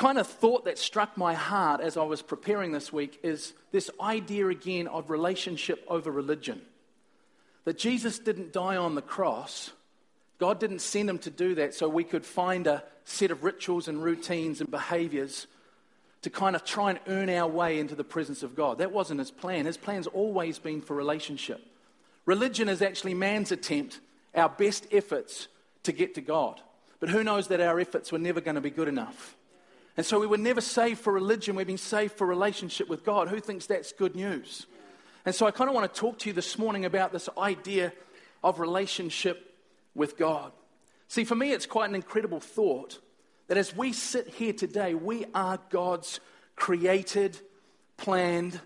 kind of thought that struck my heart as I was preparing this week is this idea again of relationship over religion. That Jesus didn't die on the cross, God didn't send him to do that so we could find a set of rituals and routines and behaviors to kind of try and earn our way into the presence of God. That wasn't his plan. His plan's always been for relationship. Religion is actually man's attempt, our best efforts to get to God. But who knows that our efforts were never going to be good enough? And so we were never saved for religion, we've been saved for relationship with God. Who thinks that's good news? And so I kind of want to talk to you this morning about this idea of relationship with God. See, for me, it's quite an incredible thought that as we sit here today, we are God's created, planned,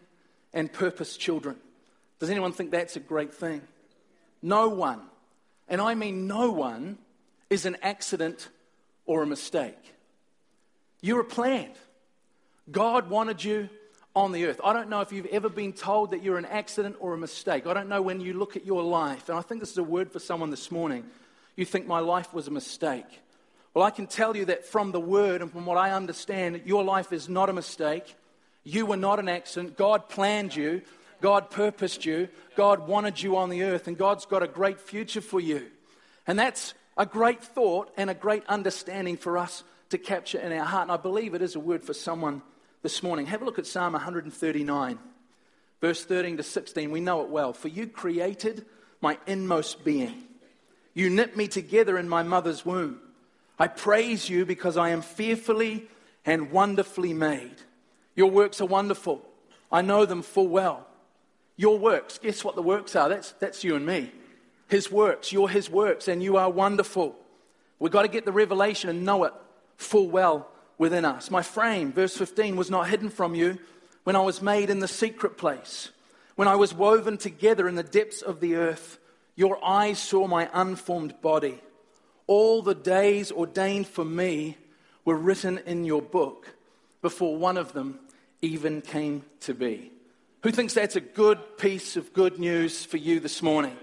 and purposed children. Does anyone think that's a great thing? No one, and I mean no one, is an accident or a mistake. You were planned. God wanted you on the earth. I don't know if you've ever been told that you're an accident or a mistake. I don't know when you look at your life, and I think this is a word for someone this morning. You think my life was a mistake. Well, I can tell you that from the word and from what I understand, your life is not a mistake. You were not an accident. God planned you, God purposed you, God wanted you on the earth, and God's got a great future for you. And that's a great thought and a great understanding for us to capture in our heart. And I believe it is a word for someone this morning. Have a look at Psalm 139, verse 13 to 16. We know it well. For you created my inmost being, you knit me together in my mother's womb. I praise you because I am fearfully and wonderfully made. Your works are wonderful. I know them full well. Your works, guess what the works are? That's, that's you and me. His works, you're His works, and you are wonderful. We've got to get the revelation and know it full well within us. My frame, verse 15, was not hidden from you when I was made in the secret place, when I was woven together in the depths of the earth. Your eyes saw my unformed body. All the days ordained for me were written in your book before one of them even came to be. Who thinks that's a good piece of good news for you this morning?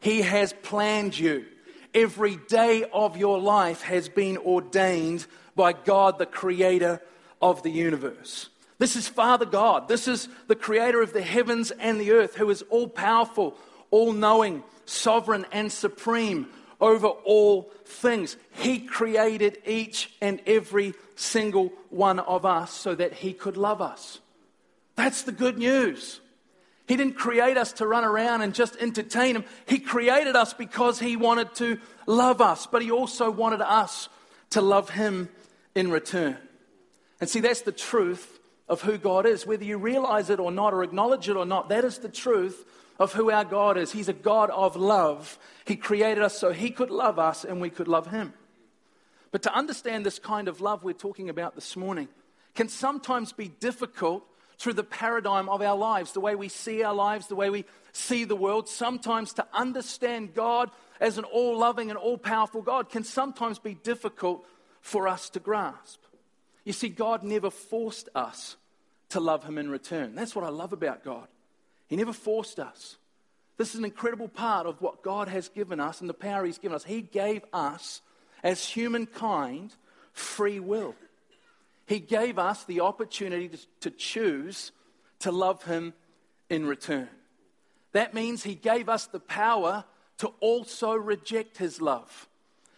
He has planned you. Every day of your life has been ordained by God, the creator of the universe. This is Father God. This is the creator of the heavens and the earth, who is all powerful, all knowing, sovereign, and supreme over all things. He created each and every single one of us so that He could love us. That's the good news. He didn't create us to run around and just entertain Him. He created us because He wanted to love us, but He also wanted us to love Him in return. And see, that's the truth of who God is. Whether you realize it or not, or acknowledge it or not, that is the truth of who our God is. He's a God of love. He created us so He could love us and we could love Him. But to understand this kind of love we're talking about this morning can sometimes be difficult through the paradigm of our lives, the way we see our lives, the way we see the world. Sometimes to understand God as an all loving and all powerful God can sometimes be difficult for us to grasp. You see, God never forced us to love Him in return. That's what I love about God. He never forced us. This is an incredible part of what God has given us and the power He's given us. He gave us, as humankind, free will. He gave us the opportunity to, to choose to love Him in return. That means He gave us the power to also reject His love.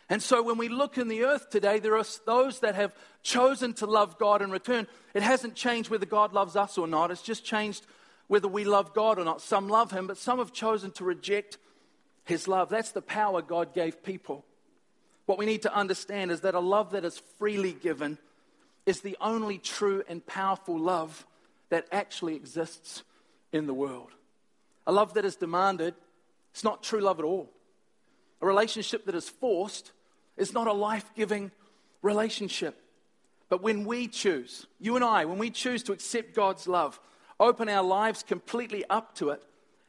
And so when we look in the earth today, there are those that have chosen to love God in return. It hasn't changed whether God loves us or not, it's just changed whether we love God or not. Some love Him, but some have chosen to reject His love. That's the power God gave people. What we need to understand is that a love that is freely given is the only true and powerful love that actually exists in the world. A love that is demanded, it's not true love at all. A relationship that is forced is not a life giving relationship. But when we choose, you and I, when we choose to accept God's love, open our lives completely up to it,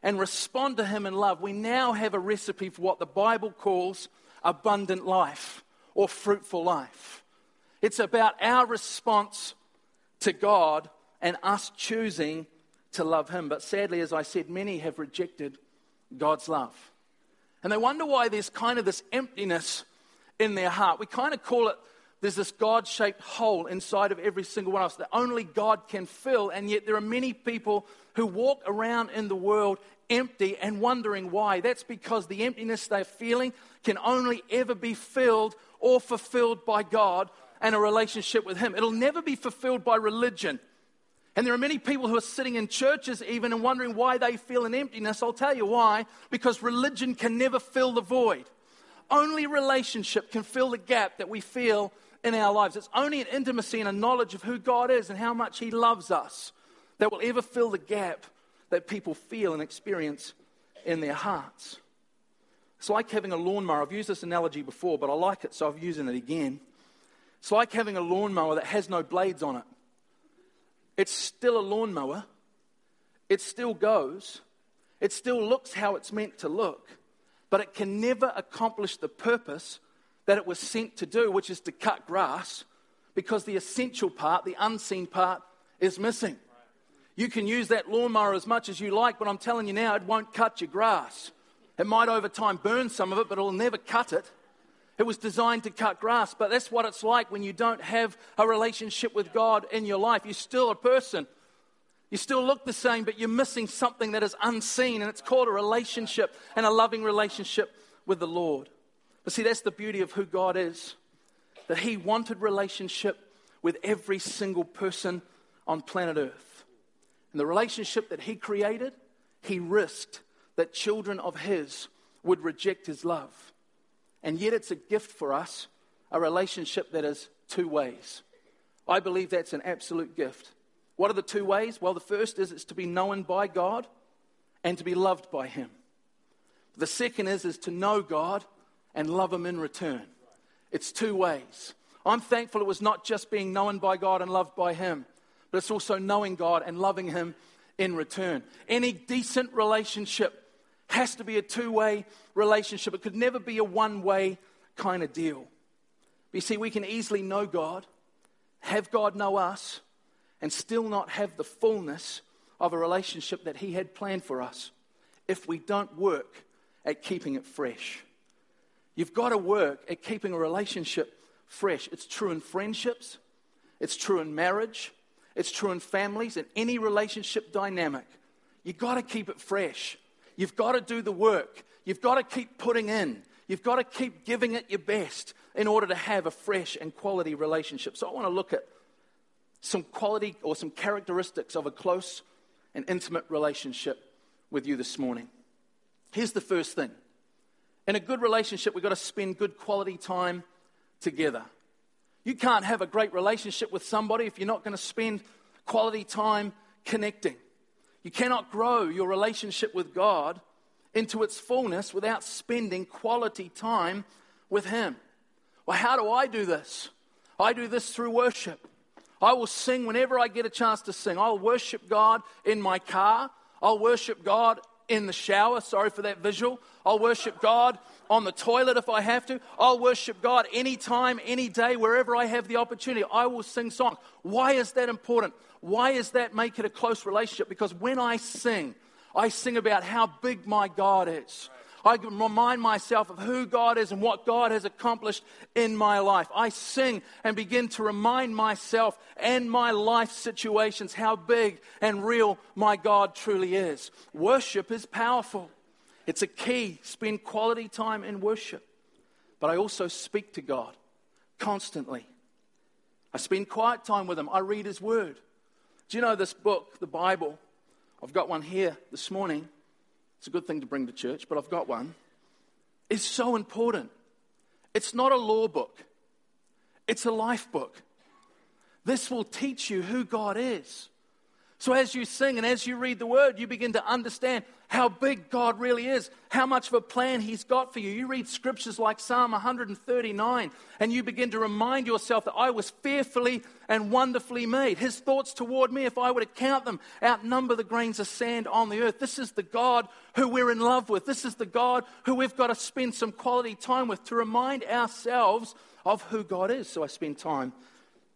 and respond to Him in love, we now have a recipe for what the Bible calls abundant life or fruitful life. It's about our response to God and us choosing to love Him. But sadly, as I said, many have rejected God's love. And they wonder why there's kind of this emptiness in their heart. We kind of call it there's this God shaped hole inside of every single one of us that only God can fill. And yet, there are many people who walk around in the world empty and wondering why. That's because the emptiness they're feeling can only ever be filled or fulfilled by God and a relationship with Him. It'll never be fulfilled by religion. And there are many people who are sitting in churches even and wondering why they feel an emptiness. I'll tell you why. Because religion can never fill the void. Only relationship can fill the gap that we feel in our lives. It's only an intimacy and a knowledge of who God is and how much He loves us that will ever fill the gap that people feel and experience in their hearts. It's like having a lawnmower. I've used this analogy before, but I like it, so I've using it again. It's like having a lawnmower that has no blades on it. It's still a lawnmower. It still goes. It still looks how it's meant to look, but it can never accomplish the purpose that it was sent to do, which is to cut grass, because the essential part, the unseen part, is missing. You can use that lawnmower as much as you like, but I'm telling you now, it won't cut your grass. It might over time burn some of it, but it'll never cut it. It was designed to cut grass, but that's what it's like when you don't have a relationship with God in your life. You're still a person. You still look the same, but you're missing something that is unseen, and it's called a relationship and a loving relationship with the Lord. But see, that's the beauty of who God is that He wanted relationship with every single person on planet Earth. And the relationship that He created, He risked that children of His would reject His love. And yet, it's a gift for us, a relationship that is two ways. I believe that's an absolute gift. What are the two ways? Well, the first is it's to be known by God and to be loved by Him. The second is, is to know God and love Him in return. It's two ways. I'm thankful it was not just being known by God and loved by Him, but it's also knowing God and loving Him in return. Any decent relationship has to be a two way relationship. It could never be a one way kind of deal. But you see, we can easily know God, have God know us, and still not have the fullness of a relationship that He had planned for us if we don't work at keeping it fresh. You've got to work at keeping a relationship fresh. It's true in friendships, it's true in marriage, it's true in families, in any relationship dynamic. You've got to keep it fresh. You've got to do the work. You've got to keep putting in. You've got to keep giving it your best in order to have a fresh and quality relationship. So I want to look at some quality or some characteristics of a close and intimate relationship with you this morning. Here's the first thing in a good relationship, we've got to spend good quality time together. You can't have a great relationship with somebody if you're not going to spend quality time connecting. You cannot grow your relationship with God into its fullness without spending quality time with Him. Well, how do I do this? I do this through worship. I will sing whenever I get a chance to sing. I'll worship God in my car. I'll worship God in the shower. Sorry for that visual. I'll worship God on the toilet if I have to. I'll worship God anytime, any day, wherever I have the opportunity. I will sing songs. Why is that important? Why is that make it a close relationship? Because when I sing, I sing about how big my God is. I remind myself of who God is and what God has accomplished in my life. I sing and begin to remind myself and my life situations how big and real my God truly is. Worship is powerful, it's a key. Spend quality time in worship. But I also speak to God constantly. I spend quiet time with Him, I read His Word. Do you know this book, the Bible? I've got one here this morning. It's a good thing to bring to church, but I've got one. It's so important. It's not a law book, it's a life book. This will teach you who God is. So, as you sing and as you read the word, you begin to understand how big God really is, how much of a plan He's got for you. You read scriptures like Psalm 139, and you begin to remind yourself that I was fearfully and wonderfully made. His thoughts toward me, if I were to count them, outnumber the grains of sand on the earth. This is the God who we're in love with. This is the God who we've got to spend some quality time with to remind ourselves of who God is. So, I spend time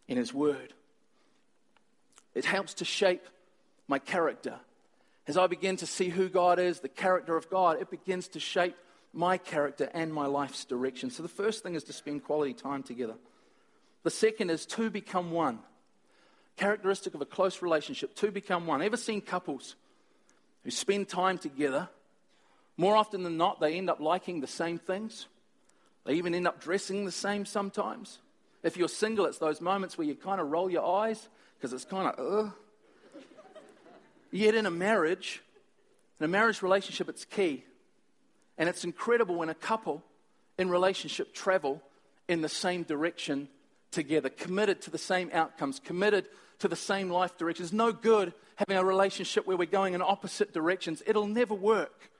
in His Word. It helps to shape my character. As I begin to see who God is, the character of God, it begins to shape my character and my life's direction. So the first thing is to spend quality time together. The second is two become one. Characteristic of a close relationship, two become one. Ever seen couples who spend time together? More often than not, they end up liking the same things. They even end up dressing the same sometimes. If you're single, it's those moments where you kind of roll your eyes because it's kind of, ugh. Yet in a marriage, in a marriage relationship, it's key. And it's incredible when a couple in relationship travel in the same direction together, committed to the same outcomes, committed to the same life directions. No good having a relationship where we're going in opposite directions. It'll never work.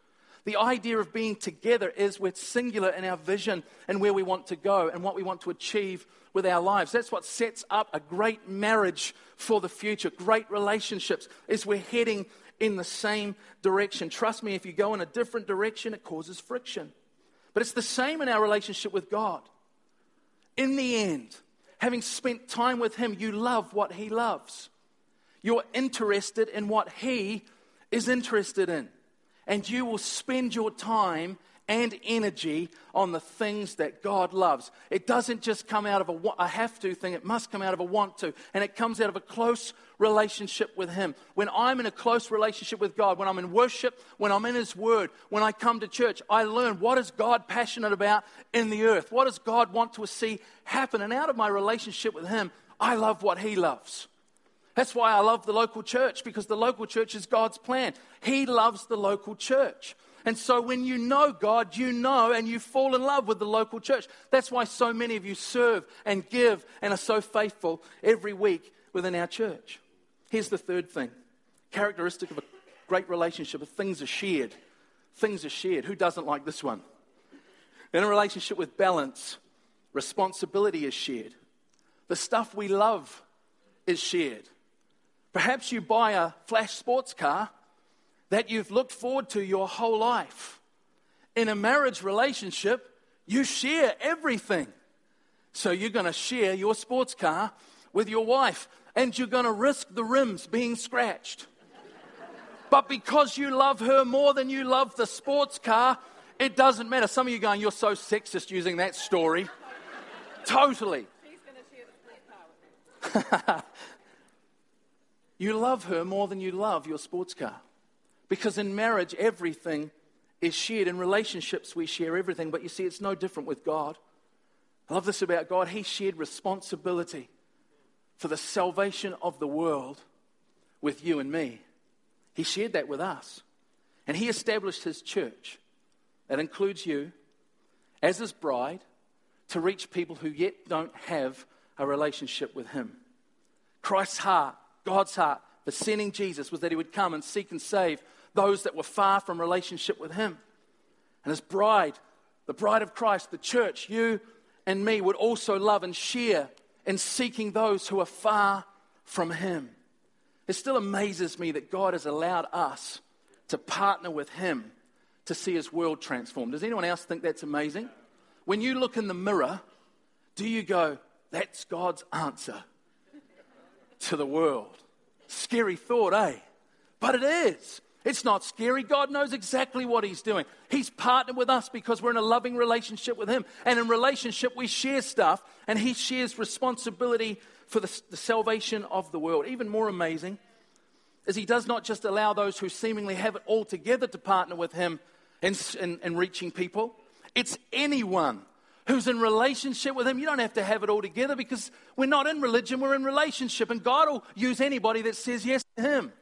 The idea of being together is we're singular in our vision and where we want to go and what we want to achieve with our lives. That's what sets up a great marriage for the future. Great relationships is we're heading in the same direction. Trust me, if you go in a different direction, it causes friction. But it's the same in our relationship with God. In the end, having spent time with Him, you love what He loves. You're interested in what He is interested in. And you will spend your time and energy on the things that God loves. It doesn't just come out of a, a, have to thing, it must come out of a want to. And it comes out of a close relationship with Him. When I'm in a close relationship with God, when I'm in worship, when I'm in His Word, when I come to church, I learn what is God passionate about in the earth? What does God want to see happen? And out of my relationship with Him, I love what He loves. That's why I love the local church, because the local church is God's plan. He loves the local church. And so when you know God, you know and you fall in love with the local church. That's why so many of you serve and give and are so faithful every week within our church. Here's the third thing characteristic of a great relationship if things are shared. Things are shared. Who doesn't like this one? In a relationship with balance, responsibility is shared. The stuff we love is shared. Perhaps you buy a flash sports car that you've looked forward to your whole life. In a marriage relationship, you share everything. So you're going to share your sports car with your wife, and you're going to risk the rims being scratched. but because you love her more than you love the sports car, it doesn't matter. Some of you going, You're so sexist using that story. totally. you love her more than you love your sports car. Because in marriage, everything is shared. In relationships, we share everything. But you see, it's no different with God. I love this about God. He shared responsibility for the salvation of the world with you and me. He shared that with us. And He established His church, that includes you, as His bride, to reach people who yet don't have a relationship with Him. Christ's heart, God's heart, for sending Jesus was that He would come and seek and save those that were far from relationship with Him. And His bride, the bride of Christ, the church, you and me, would also love and share in seeking those who are far from Him. It still amazes me that God has allowed us to partner with Him to see His world transformed. Does anyone else think that's amazing? When you look in the mirror, do you go, that's God's answer to the world? Scary thought, eh? But it is. It's not scary. God knows exactly what He's doing. He's partnered with us because we're in a loving relationship with Him. And in relationship, we share stuff, and He shares responsibility for the, the salvation of the world. Even more amazing is He does not just allow those who seemingly have it all together to partner with Him in, in, in reaching people, it's anyone who's in relationship with Him. You don't have to have it all together because we're not in religion, we're in relationship. And God will use anybody that says yes to Him.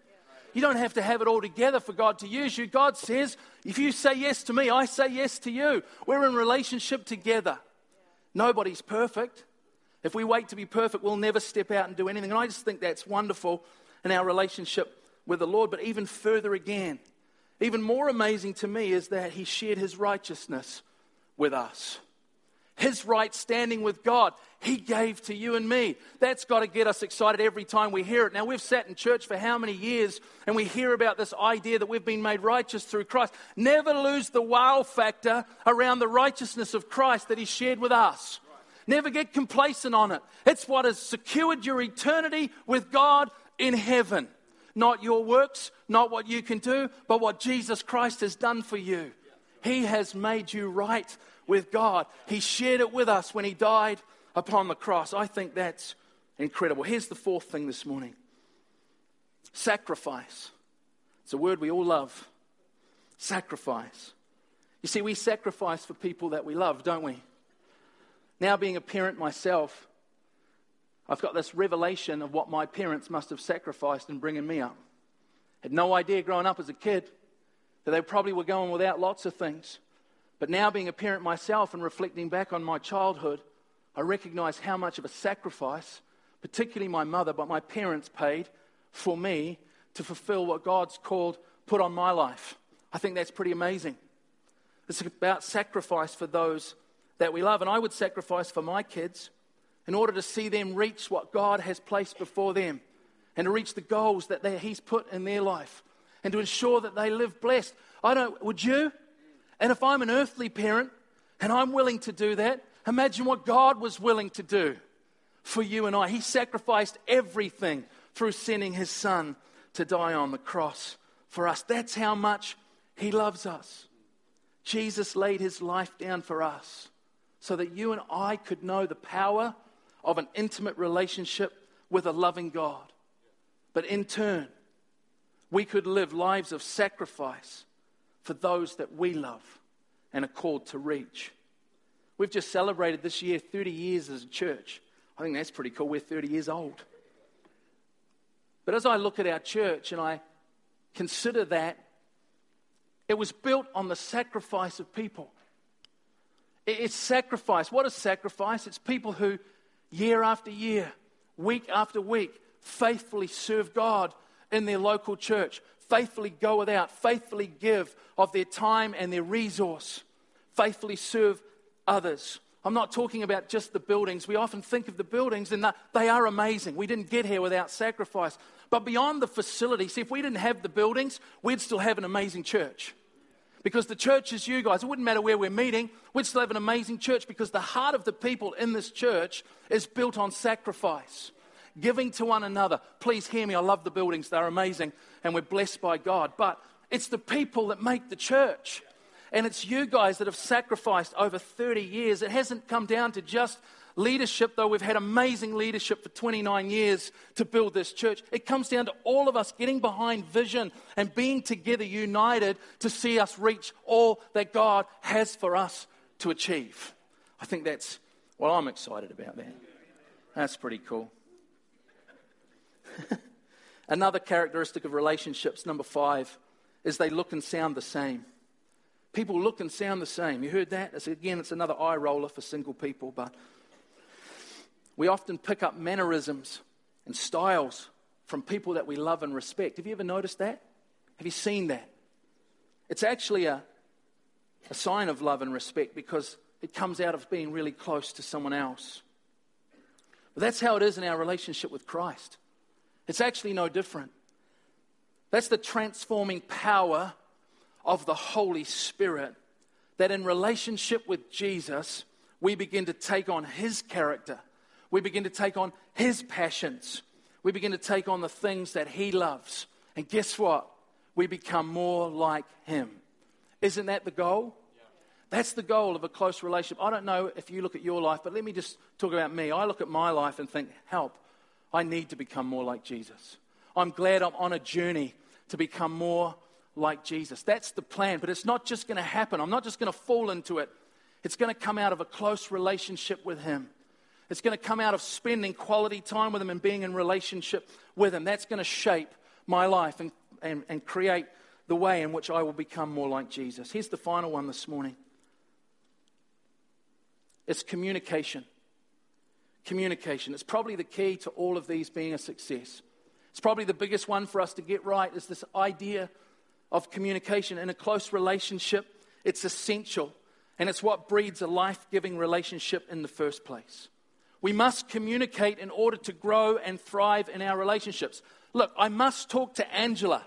You don't have to have it all together for God to use you. God says, if you say yes to me, I say yes to you. We're in relationship together. Nobody's perfect. If we wait to be perfect, we'll never step out and do anything. And I just think that's wonderful in our relationship with the Lord. But even further again, even more amazing to me is that He shared His righteousness with us his right standing with God, he gave to you and me. That's got to get us excited every time we hear it. Now, we've sat in church for how many years and we hear about this idea that we've been made righteous through Christ. Never lose the wow factor around the righteousness of Christ that he shared with us. Never get complacent on it. It's what has secured your eternity with God in heaven. Not your works, not what you can do, but what Jesus Christ has done for you. He has made you right with God. He shared it with us when He died upon the cross. I think that's incredible. Here's the fourth thing this morning sacrifice. It's a word we all love. Sacrifice. You see, we sacrifice for people that we love, don't we? Now, being a parent myself, I've got this revelation of what my parents must have sacrificed in bringing me up. Had no idea growing up as a kid that they probably were going without lots of things. But now, being a parent myself and reflecting back on my childhood, I recognize how much of a sacrifice, particularly my mother, but my parents paid for me to fulfill what God's called, put on my life. I think that's pretty amazing. It's about sacrifice for those that we love. And I would sacrifice for my kids in order to see them reach what God has placed before them and to reach the goals that He's put in their life and to ensure that they live blessed. I don't, would you? And if I'm an earthly parent and I'm willing to do that, imagine what God was willing to do for you and I. He sacrificed everything through sending His Son to die on the cross for us. That's how much He loves us. Jesus laid His life down for us so that you and I could know the power of an intimate relationship with a loving God. But in turn, we could live lives of sacrifice for those that we love and are called to reach. We've just celebrated this year 30 years as a church. I think that's pretty cool. We're 30 years old. But as I look at our church and I consider that, it was built on the sacrifice of people. It's sacrifice. What is sacrifice? It's people who, year after year, week after week, faithfully serve God in their local church, faithfully go without, faithfully give of their time and their resource, faithfully serve others. I'm not talking about just the buildings. We often think of the buildings and they are amazing. We didn't get here without sacrifice. But beyond the facility, see, if we didn't have the buildings, we'd still have an amazing church. Because the church is you guys. It wouldn't matter where we're meeting, we'd still have an amazing church because the heart of the people in this church is built on sacrifice, giving to one another. Please hear me. I love the buildings, they're amazing, and we're blessed by God. But it's the people that make the church. And it's you guys that have sacrificed over 30 years. It hasn't come down to just leadership, though we've had amazing leadership for 29 years to build this church. It comes down to all of us getting behind vision and being together, united to see us reach all that God has for us to achieve. I think that's well, I'm excited about, that. That's pretty cool. Another characteristic of relationships, number five, is they look and sound the same. People look and sound the same. You heard that? It's, again, it's another eye roller for single people, but we often pick up mannerisms and styles from people that we love and respect. Have you ever noticed that? Have you seen that? It's actually a, a sign of love and respect because it comes out of being really close to someone else. But that's how it is in our relationship with Christ. It's actually no different. That's the transforming power of the Holy Spirit that in relationship with Jesus, we begin to take on His character. We begin to take on His passions. We begin to take on the things that He loves. And guess what? We become more like Him. Isn't that the goal? That's the goal of a close relationship. I don't know if you look at your life, but let me just talk about me. I look at my life and think, help, I need to become more like Jesus. I'm glad I'm on a journey to become more like Jesus. That's the plan, but it's not just going to happen. I'm not just going to fall into it. It's going to come out of a close relationship with Him. It's going to come out of spending quality time with Him and being in relationship with Him. That's going to shape my life and, and, and create the way in which I will become more like Jesus. Here's the final one this morning it's communication. Communication. It's probably the key to all of these being a success. It's probably the biggest one for us to get right is this idea of communication in a close relationship. It's essential, and it's what breeds a life giving relationship in the first place. We must communicate in order to grow and thrive in our relationships. Look, I must talk to Angela.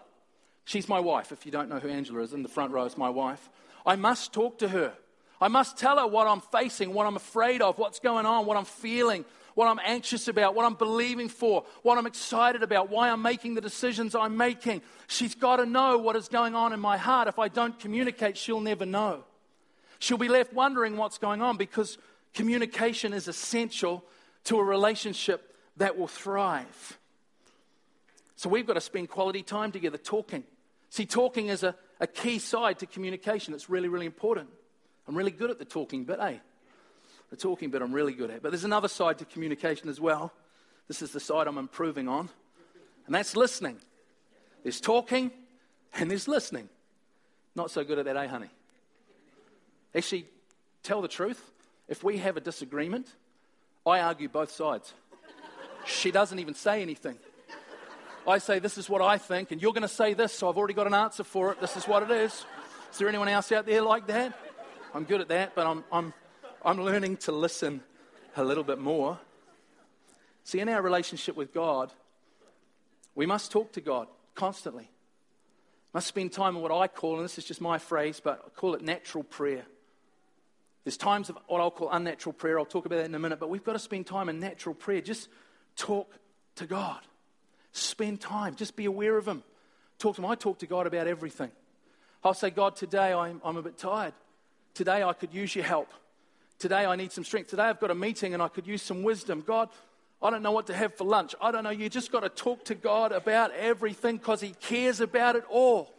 She's my wife. If you don't know who Angela is, in the front row is my wife. I must talk to her. I must tell her what I'm facing, what I'm afraid of, what's going on, what I'm feeling, what I'm anxious about, what I'm believing for, what I'm excited about, why I'm making the decisions I'm making. She's got to know what is going on in my heart. If I don't communicate, she'll never know. She'll be left wondering what's going on because Communication is essential to a relationship that will thrive. So we've got to spend quality time together talking. See, talking is a, a key side to communication. It's really, really important. I'm really good at the talking bit, eh? The talking bit I'm really good at. But there's another side to communication as well. This is the side I'm improving on, and that's listening. There's talking and there's listening. Not so good at that, eh, honey? Actually, tell the truth. If we have a disagreement, I argue both sides. she doesn't even say anything. I say, This is what I think, and you're going to say this, so I've already got an answer for it. This is what it is. Is there anyone else out there like that? I'm good at that, but I'm, I'm, I'm learning to listen a little bit more. See, in our relationship with God, we must talk to God constantly. Must spend time in what I call, and this is just my phrase, but I call it natural prayer. There's times of what I'll call unnatural prayer. I'll talk about that in a minute, but we've got to spend time in natural prayer. Just talk to God. Spend time. Just be aware of Him. Talk to Him. I talk to God about everything. I'll say, God, today I'm, I'm a bit tired. Today I could use your help. Today I need some strength. Today I've got a meeting and I could use some wisdom. God, I don't know what to have for lunch. I don't know. You just got to talk to God about everything because He cares about it all.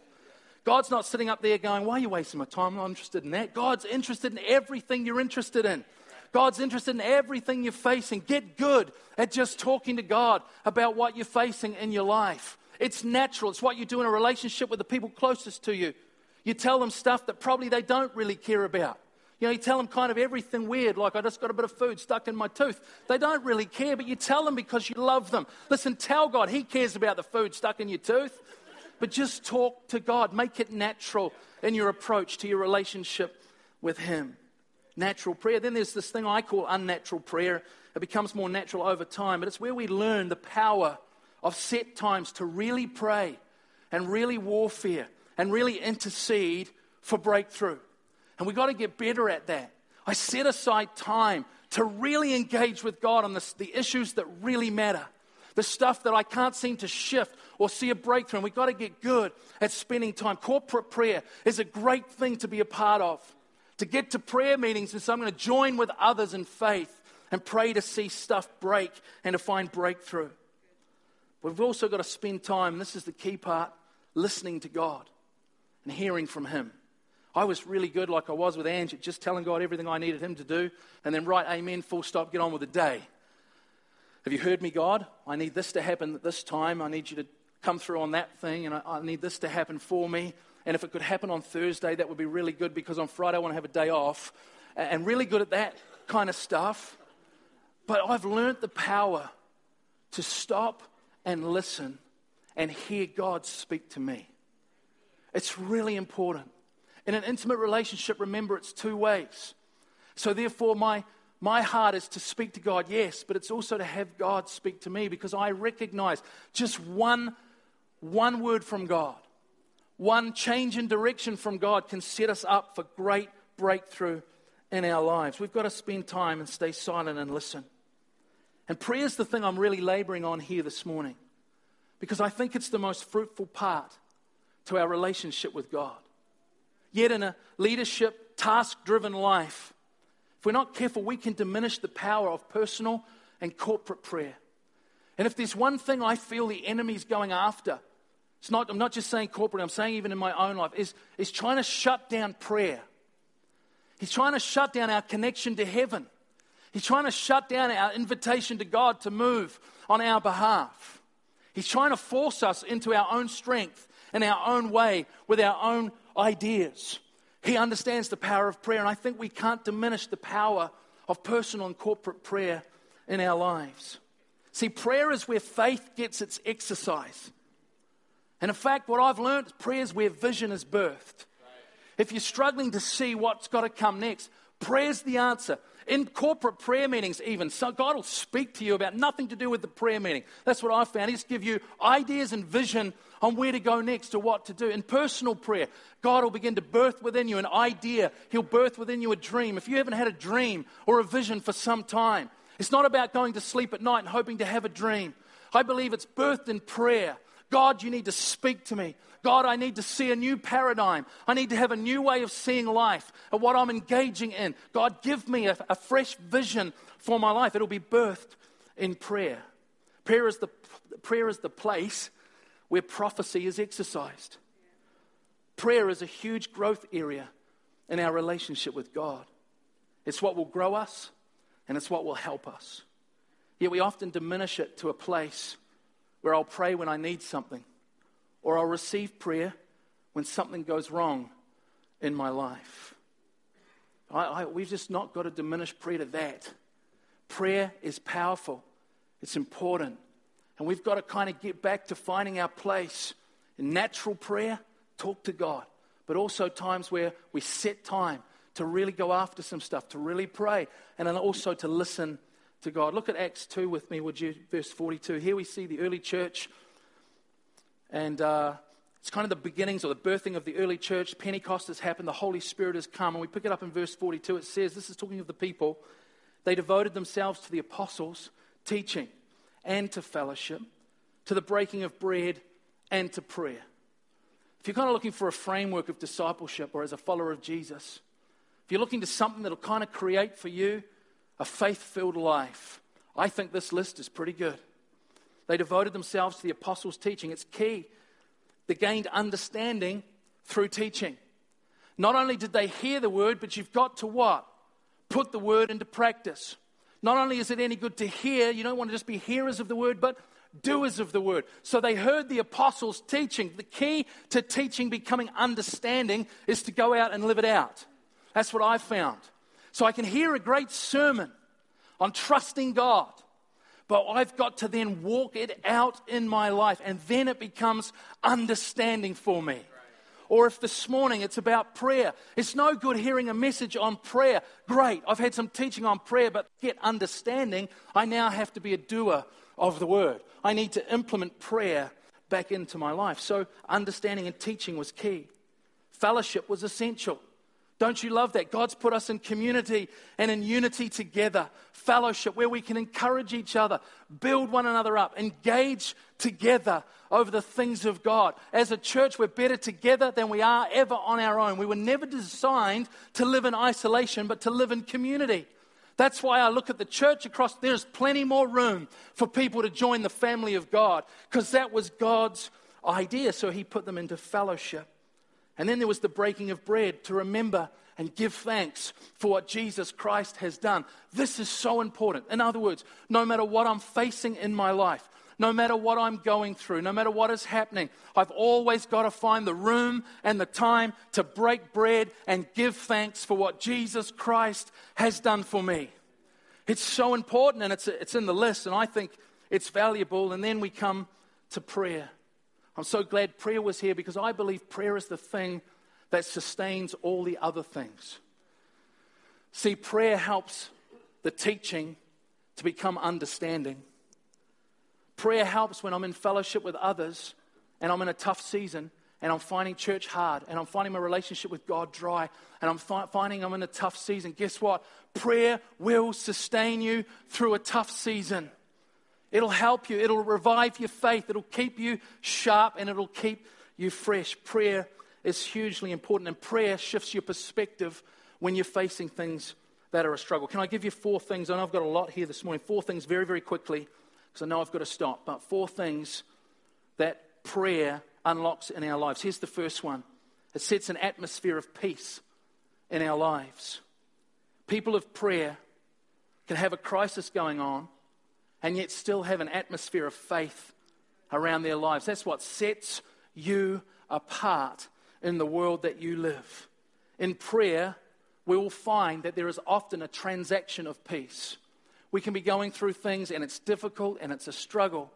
God's not sitting up there going, Why are you wasting my time? I'm not interested in that. God's interested in everything you're interested in. God's interested in everything you're facing. Get good at just talking to God about what you're facing in your life. It's natural, it's what you do in a relationship with the people closest to you. You tell them stuff that probably they don't really care about. You know, you tell them kind of everything weird, like I just got a bit of food stuck in my tooth. They don't really care, but you tell them because you love them. Listen, tell God He cares about the food stuck in your tooth but just talk to God. Make it natural in your approach to your relationship with Him. Natural prayer. Then there's this thing I call unnatural prayer. It becomes more natural over time, but it's where we learn the power of set times to really pray and really warfare and really intercede for breakthrough. And we've got to get better at that. I set aside time to really engage with God on the issues that really matter the stuff that I can't seem to shift or see a breakthrough. And we've got to get good at spending time. Corporate prayer is a great thing to be a part of. To get to prayer meetings, and so I'm going to join with others in faith and pray to see stuff break and to find breakthrough. We've also got to spend time, this is the key part, listening to God and hearing from Him. I was really good, like I was with Ange, at just telling God everything I needed Him to do, and then write amen, full stop, get on with the day. Have you heard me, God? I need this to happen at this time. I need you to come through on that thing, and I, I need this to happen for me. And if it could happen on Thursday, that would be really good because on Friday I want to have a day off. And really good at that kind of stuff. But I've learned the power to stop and listen and hear God speak to me. It's really important. In an intimate relationship, remember it's two ways. So, therefore, my my heart is to speak to God, yes, but it's also to have God speak to me because I recognize just one, one word from God, one change in direction from God can set us up for great breakthrough in our lives. We've got to spend time and stay silent and listen. And prayer is the thing I'm really laboring on here this morning because I think it's the most fruitful part to our relationship with God. Yet, in a leadership, task driven life, if we're not careful, we can diminish the power of personal and corporate prayer. And if there's one thing I feel the enemy's going after, it's not, I'm not just saying corporate, I'm saying even in my own life, is, is trying to shut down prayer. He's trying to shut down our connection to heaven. He's trying to shut down our invitation to God to move on our behalf. He's trying to force us into our own strength and our own way with our own ideas. He understands the power of prayer, and I think we can't diminish the power of personal and corporate prayer in our lives. See, prayer is where faith gets its exercise. And in fact, what I've learned, is prayer is where vision is birthed. If you're struggling to see what's got to come next, prayer's the answer. In corporate prayer meetings, even, so God will speak to you about nothing to do with the prayer meeting. That's what I found. He just give you ideas and vision on where to go next or what to do. In personal prayer, God will begin to birth within you an idea. He'll birth within you a dream. If you haven't had a dream or a vision for some time, it's not about going to sleep at night and hoping to have a dream. I believe it's birthed in prayer. God, you need to speak to me. God, I need to see a new paradigm. I need to have a new way of seeing life and what I'm engaging in. God, give me a, a fresh vision for my life. It'll be birthed in prayer. Prayer is, the, prayer is the place where prophecy is exercised. Prayer is a huge growth area in our relationship with God. It's what will grow us and it's what will help us. Yet we often diminish it to a place where I'll pray when I need something, or I'll receive prayer when something goes wrong in my life. I, I, we've just not got to diminish prayer to that. Prayer is powerful, it's important. And we've got to kind of get back to finding our place in natural prayer, talk to God, but also times where we set time to really go after some stuff, to really pray, and then also to listen to God. Look at Acts 2 with me, would you? Verse 42. Here we see the early church, and uh, it's kind of the beginnings or the birthing of the early church. Pentecost has happened, the Holy Spirit has come, and we pick it up in verse 42. It says, This is talking of the people. They devoted themselves to the apostles' teaching and to fellowship, to the breaking of bread and to prayer. If you're kind of looking for a framework of discipleship or as a follower of Jesus, if you're looking to something that'll kind of create for you a faith filled life. I think this list is pretty good. They devoted themselves to the apostles' teaching. It's key. They gained understanding through teaching. Not only did they hear the word, but you've got to what? Put the word into practice. Not only is it any good to hear, you don't want to just be hearers of the word, but doers of the word. So they heard the apostles' teaching. The key to teaching becoming understanding is to go out and live it out. That's what I found. So I can hear a great sermon on trusting God, but I've got to then walk it out in my life, and then it becomes understanding for me. Or if this morning it's about prayer, it's no good hearing a message on prayer. Great, I've had some teaching on prayer, but get understanding, I now have to be a doer of the word. I need to implement prayer back into my life. So, understanding and teaching was key. Fellowship was essential. Don't you love that? God's put us in community and in unity together, fellowship where we can encourage each other, build one another up, engage together over the things of God. As a church, we're better together than we are ever on our own. We were never designed to live in isolation, but to live in community. That's why I look at the church across, there's plenty more room for people to join the family of God, because that was God's idea. So he put them into fellowship. And then there was the breaking of bread to remember and give thanks for what Jesus Christ has done. This is so important. In other words, no matter what I'm facing in my life, no matter what I'm going through, no matter what is happening, I've always got to find the room and the time to break bread and give thanks for what Jesus Christ has done for me. It's so important and it's, it's in the list, and I think it's valuable. And then we come to prayer. I'm so glad prayer was here because I believe prayer is the thing that sustains all the other things. See, prayer helps the teaching to become understanding. Prayer helps when I'm in fellowship with others and I'm in a tough season and I'm finding church hard and I'm finding my relationship with God dry and I'm fi- finding I'm in a tough season. Guess what? Prayer will sustain you through a tough season. It'll help you, it'll revive your faith, it'll keep you sharp, and it'll keep you fresh. Prayer is hugely important, and prayer shifts your perspective when you're facing things that are a struggle. Can I give you four things? I know I've got a lot here this morning. Four things very, very quickly, because I know I've got to stop. But four things that prayer unlocks in our lives. Here's the first one it sets an atmosphere of peace in our lives. People of prayer can have a crisis going on and yet still have an atmosphere of faith around their lives. That's what sets you apart in the world that you live. In prayer, we will find that there is often a transaction of peace. We can be going through things and it's difficult and it's a struggle.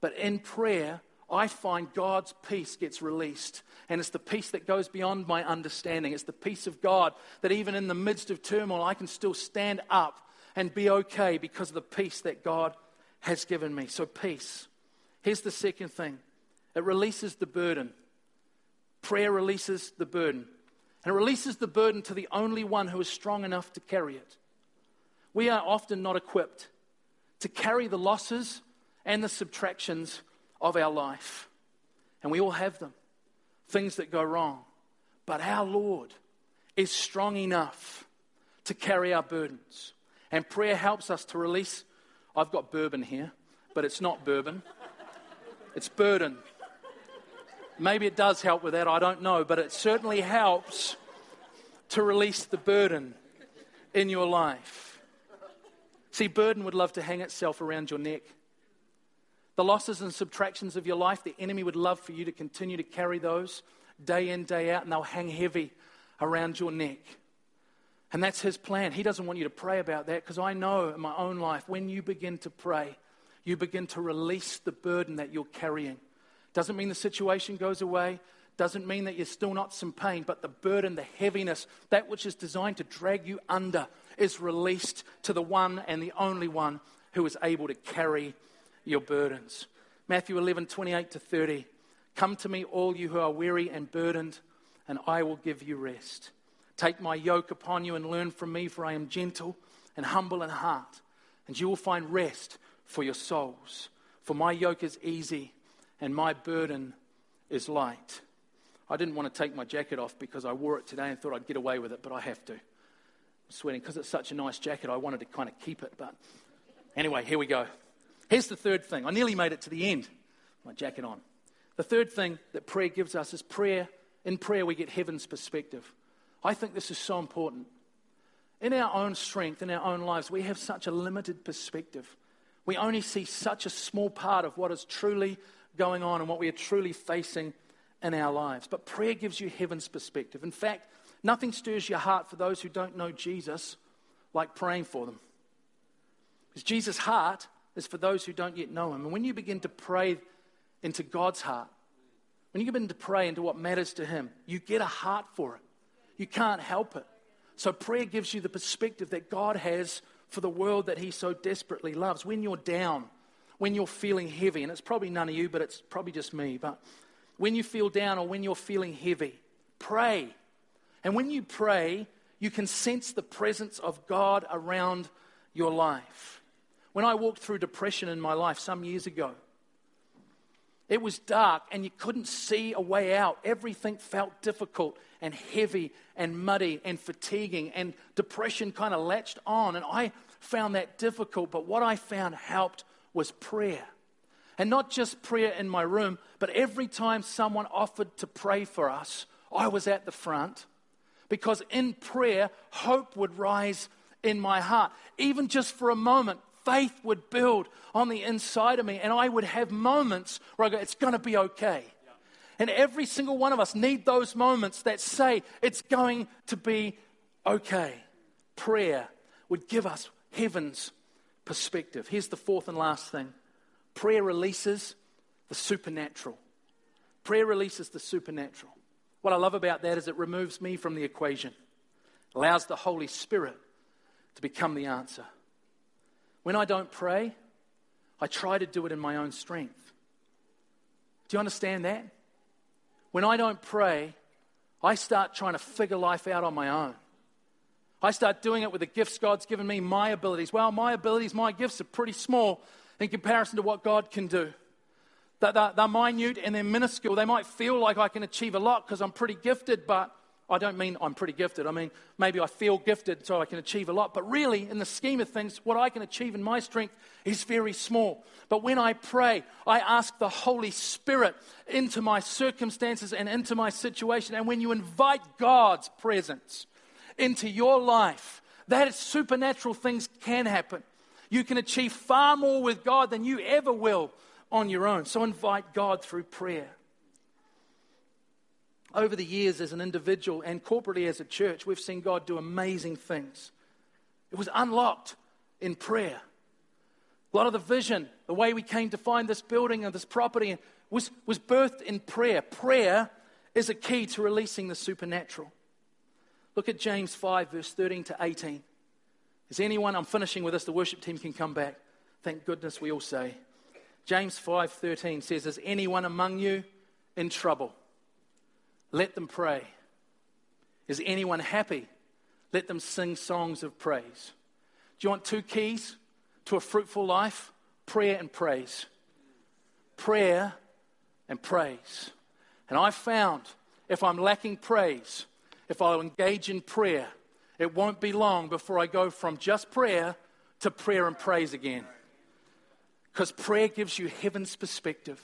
But in prayer, I find God's peace gets released. And it's the peace that goes beyond my understanding. It's the peace of God that even in the midst of turmoil, I can still stand up and be okay because of the peace that God has given me. So, peace. Here's the second thing it releases the burden. Prayer releases the burden. And it releases the burden to the only one who is strong enough to carry it. We are often not equipped to carry the losses and the subtractions of our life. And we all have them, things that go wrong. But our Lord is strong enough to carry our burdens. And prayer helps us to release. I've got bourbon here, but it's not bourbon, it's burden. Maybe it does help with that, I don't know, but it certainly helps to release the burden in your life. See, burden would love to hang itself around your neck. The losses and subtractions of your life, the enemy would love for you to continue to carry those day in, day out, and they'll hang heavy around your neck. And that's his plan. He doesn't want you to pray about that because I know in my own life, when you begin to pray, you begin to release the burden that you're carrying. Doesn't mean the situation goes away, doesn't mean that you're still not some pain, but the burden, the heaviness, that which is designed to drag you under, is released to the one and the only one who is able to carry your burdens. Matthew 11, 28 to 30. Come to me, all you who are weary and burdened, and I will give you rest. Take my yoke upon you and learn from me, for I am gentle and humble in heart, and you will find rest for your souls. For my yoke is easy and my burden is light. I didn't want to take my jacket off because I wore it today and thought I'd get away with it, but I have to. I'm sweating because it's such a nice jacket. I wanted to kind of keep it, but anyway, here we go. Here's the third thing. I nearly made it to the end. My jacket on. The third thing that prayer gives us is prayer. In prayer, we get heaven's perspective. I think this is so important. In our own strength, in our own lives, we have such a limited perspective. We only see such a small part of what is truly going on and what we are truly facing in our lives. But prayer gives you heaven's perspective. In fact, nothing stirs your heart for those who don't know Jesus like praying for them. Because Jesus' heart is for those who don't yet know him. And when you begin to pray into God's heart, when you begin to pray into what matters to him, you get a heart for it. You can't help it. So prayer gives you the perspective that God has for the world that he so desperately loves. When you're down, when you're feeling heavy, and it's probably none of you, but it's probably just me, but when you feel down or when you're feeling heavy, pray. And when you pray, you can sense the presence of God around your life. When I walked through depression in my life some years ago, it was dark and you couldn't see a way out. Everything felt difficult and heavy and muddy and fatiguing, and depression kind of latched on. And I found that difficult, but what I found helped was prayer. And not just prayer in my room, but every time someone offered to pray for us, I was at the front because in prayer, hope would rise in my heart. Even just for a moment, faith would build on the inside of me, and I would have moments where I go, It's going to be okay. And every single one of us need those moments that say it's going to be okay. Prayer would give us heaven's perspective. Here's the fourth and last thing prayer releases the supernatural. Prayer releases the supernatural. What I love about that is it removes me from the equation, allows the Holy Spirit to become the answer. When I don't pray, I try to do it in my own strength. Do you understand that? When I don't pray, I start trying to figure life out on my own. I start doing it with the gifts God's given me, my abilities. Well, my abilities, my gifts are pretty small in comparison to what God can do. They're, they're, minute and they're minuscule. They might feel like I can achieve a lot because I'm pretty gifted, but I don't mean I'm pretty gifted. I mean, maybe I feel gifted so I can achieve a lot. But really, in the scheme of things, what I can achieve in my strength is very small. But when I pray, I ask the Holy Spirit into my circumstances and into my situation. And when you invite God's presence into your life, that supernatural things can happen. You can achieve far more with God than you ever will on your own. So invite God through prayer. Over the years, as an individual and corporately as a church, we've seen God do amazing things. It was unlocked in prayer. A lot of the vision, the way we came to find this building and this property, was, was birthed in prayer. Prayer is a key to releasing the supernatural. Look at James 5, verse 13 to 18. Is anyone, I'm finishing with this, the worship team can come back. Thank goodness we all say. James 5:13 says, Is anyone among you in trouble? Let them pray. Is anyone happy? Let them sing songs of praise. Do you want two keys to a fruitful life? Prayer and praise. Prayer and praise. And I found if I'm lacking praise, if I engage in prayer, it won't be long before I go from just prayer to prayer and praise again. Because prayer gives you heaven's perspective.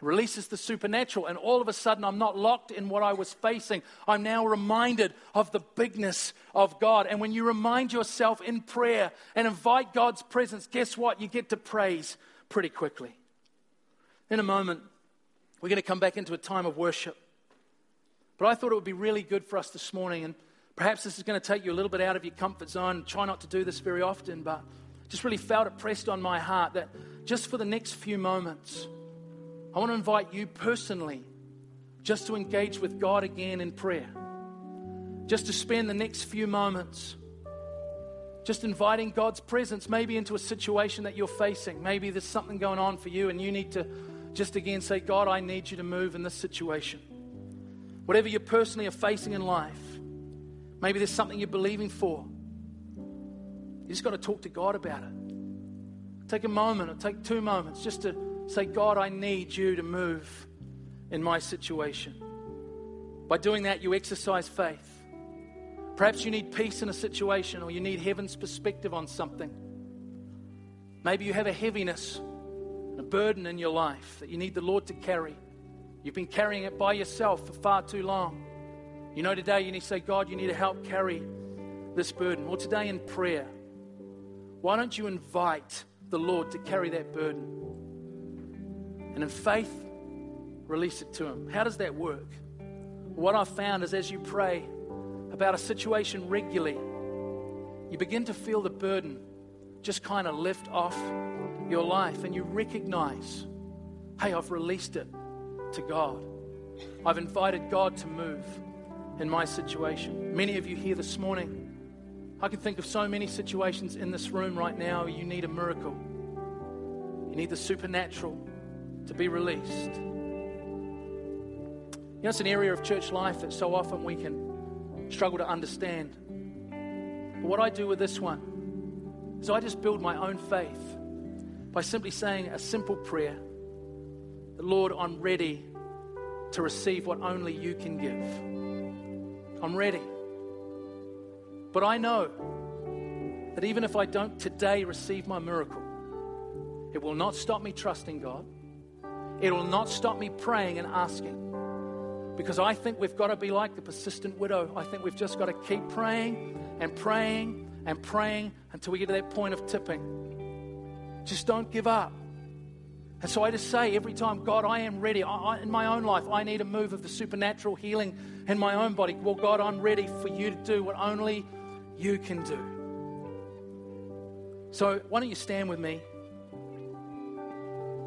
Releases the supernatural, and all of a sudden, I'm not locked in what I was facing. I'm now reminded of the bigness of God. And when you remind yourself in prayer and invite God's presence, guess what? You get to praise pretty quickly. In a moment, we're going to come back into a time of worship. But I thought it would be really good for us this morning, and perhaps this is going to take you a little bit out of your comfort zone. Try not to do this very often, but just really felt it pressed on my heart that just for the next few moments, I want to invite you personally just to engage with God again in prayer. Just to spend the next few moments just inviting God's presence maybe into a situation that you're facing. Maybe there's something going on for you and you need to just again say, God, I need you to move in this situation. Whatever you personally are facing in life, maybe there's something you're believing for. You just got to talk to God about it. Take a moment or take two moments just to say, God, I need you to move in my situation. By doing that, you exercise faith. Perhaps you need peace in a situation or you need heaven's perspective on something. Maybe you have a heaviness, a burden in your life that you need the Lord to carry. You've been carrying it by yourself for far too long. You know, today you need to say, God, you need to help carry this burden. Or today in prayer, why don't you invite the Lord to carry that burden? And in faith, release it to Him. How does that work? What I've found is as you pray about a situation regularly, you begin to feel the burden just kind of lift off your life and you recognize, hey, I've released it to God. I've invited God to move in my situation. Many of you here this morning, I can think of so many situations in this room right now you need a miracle. You need the supernatural to be released. You know, it's an area of church life that so often we can struggle to understand. But what I do with this one is I just build my own faith by simply saying a simple prayer Lord, I'm ready to receive what only you can give. I'm ready. But I know that even if I don't today receive my miracle, it will not stop me trusting God. It will not stop me praying and asking. Because I think we've got to be like the persistent widow. I think we've just got to keep praying and praying and praying until we get to that point of tipping. Just don't give up. And so I just say every time, God, I am ready. I, I, in my own life, I need a move of the supernatural healing in my own body. Well, God, I'm ready for you to do what only you can do. So why don't you stand with me?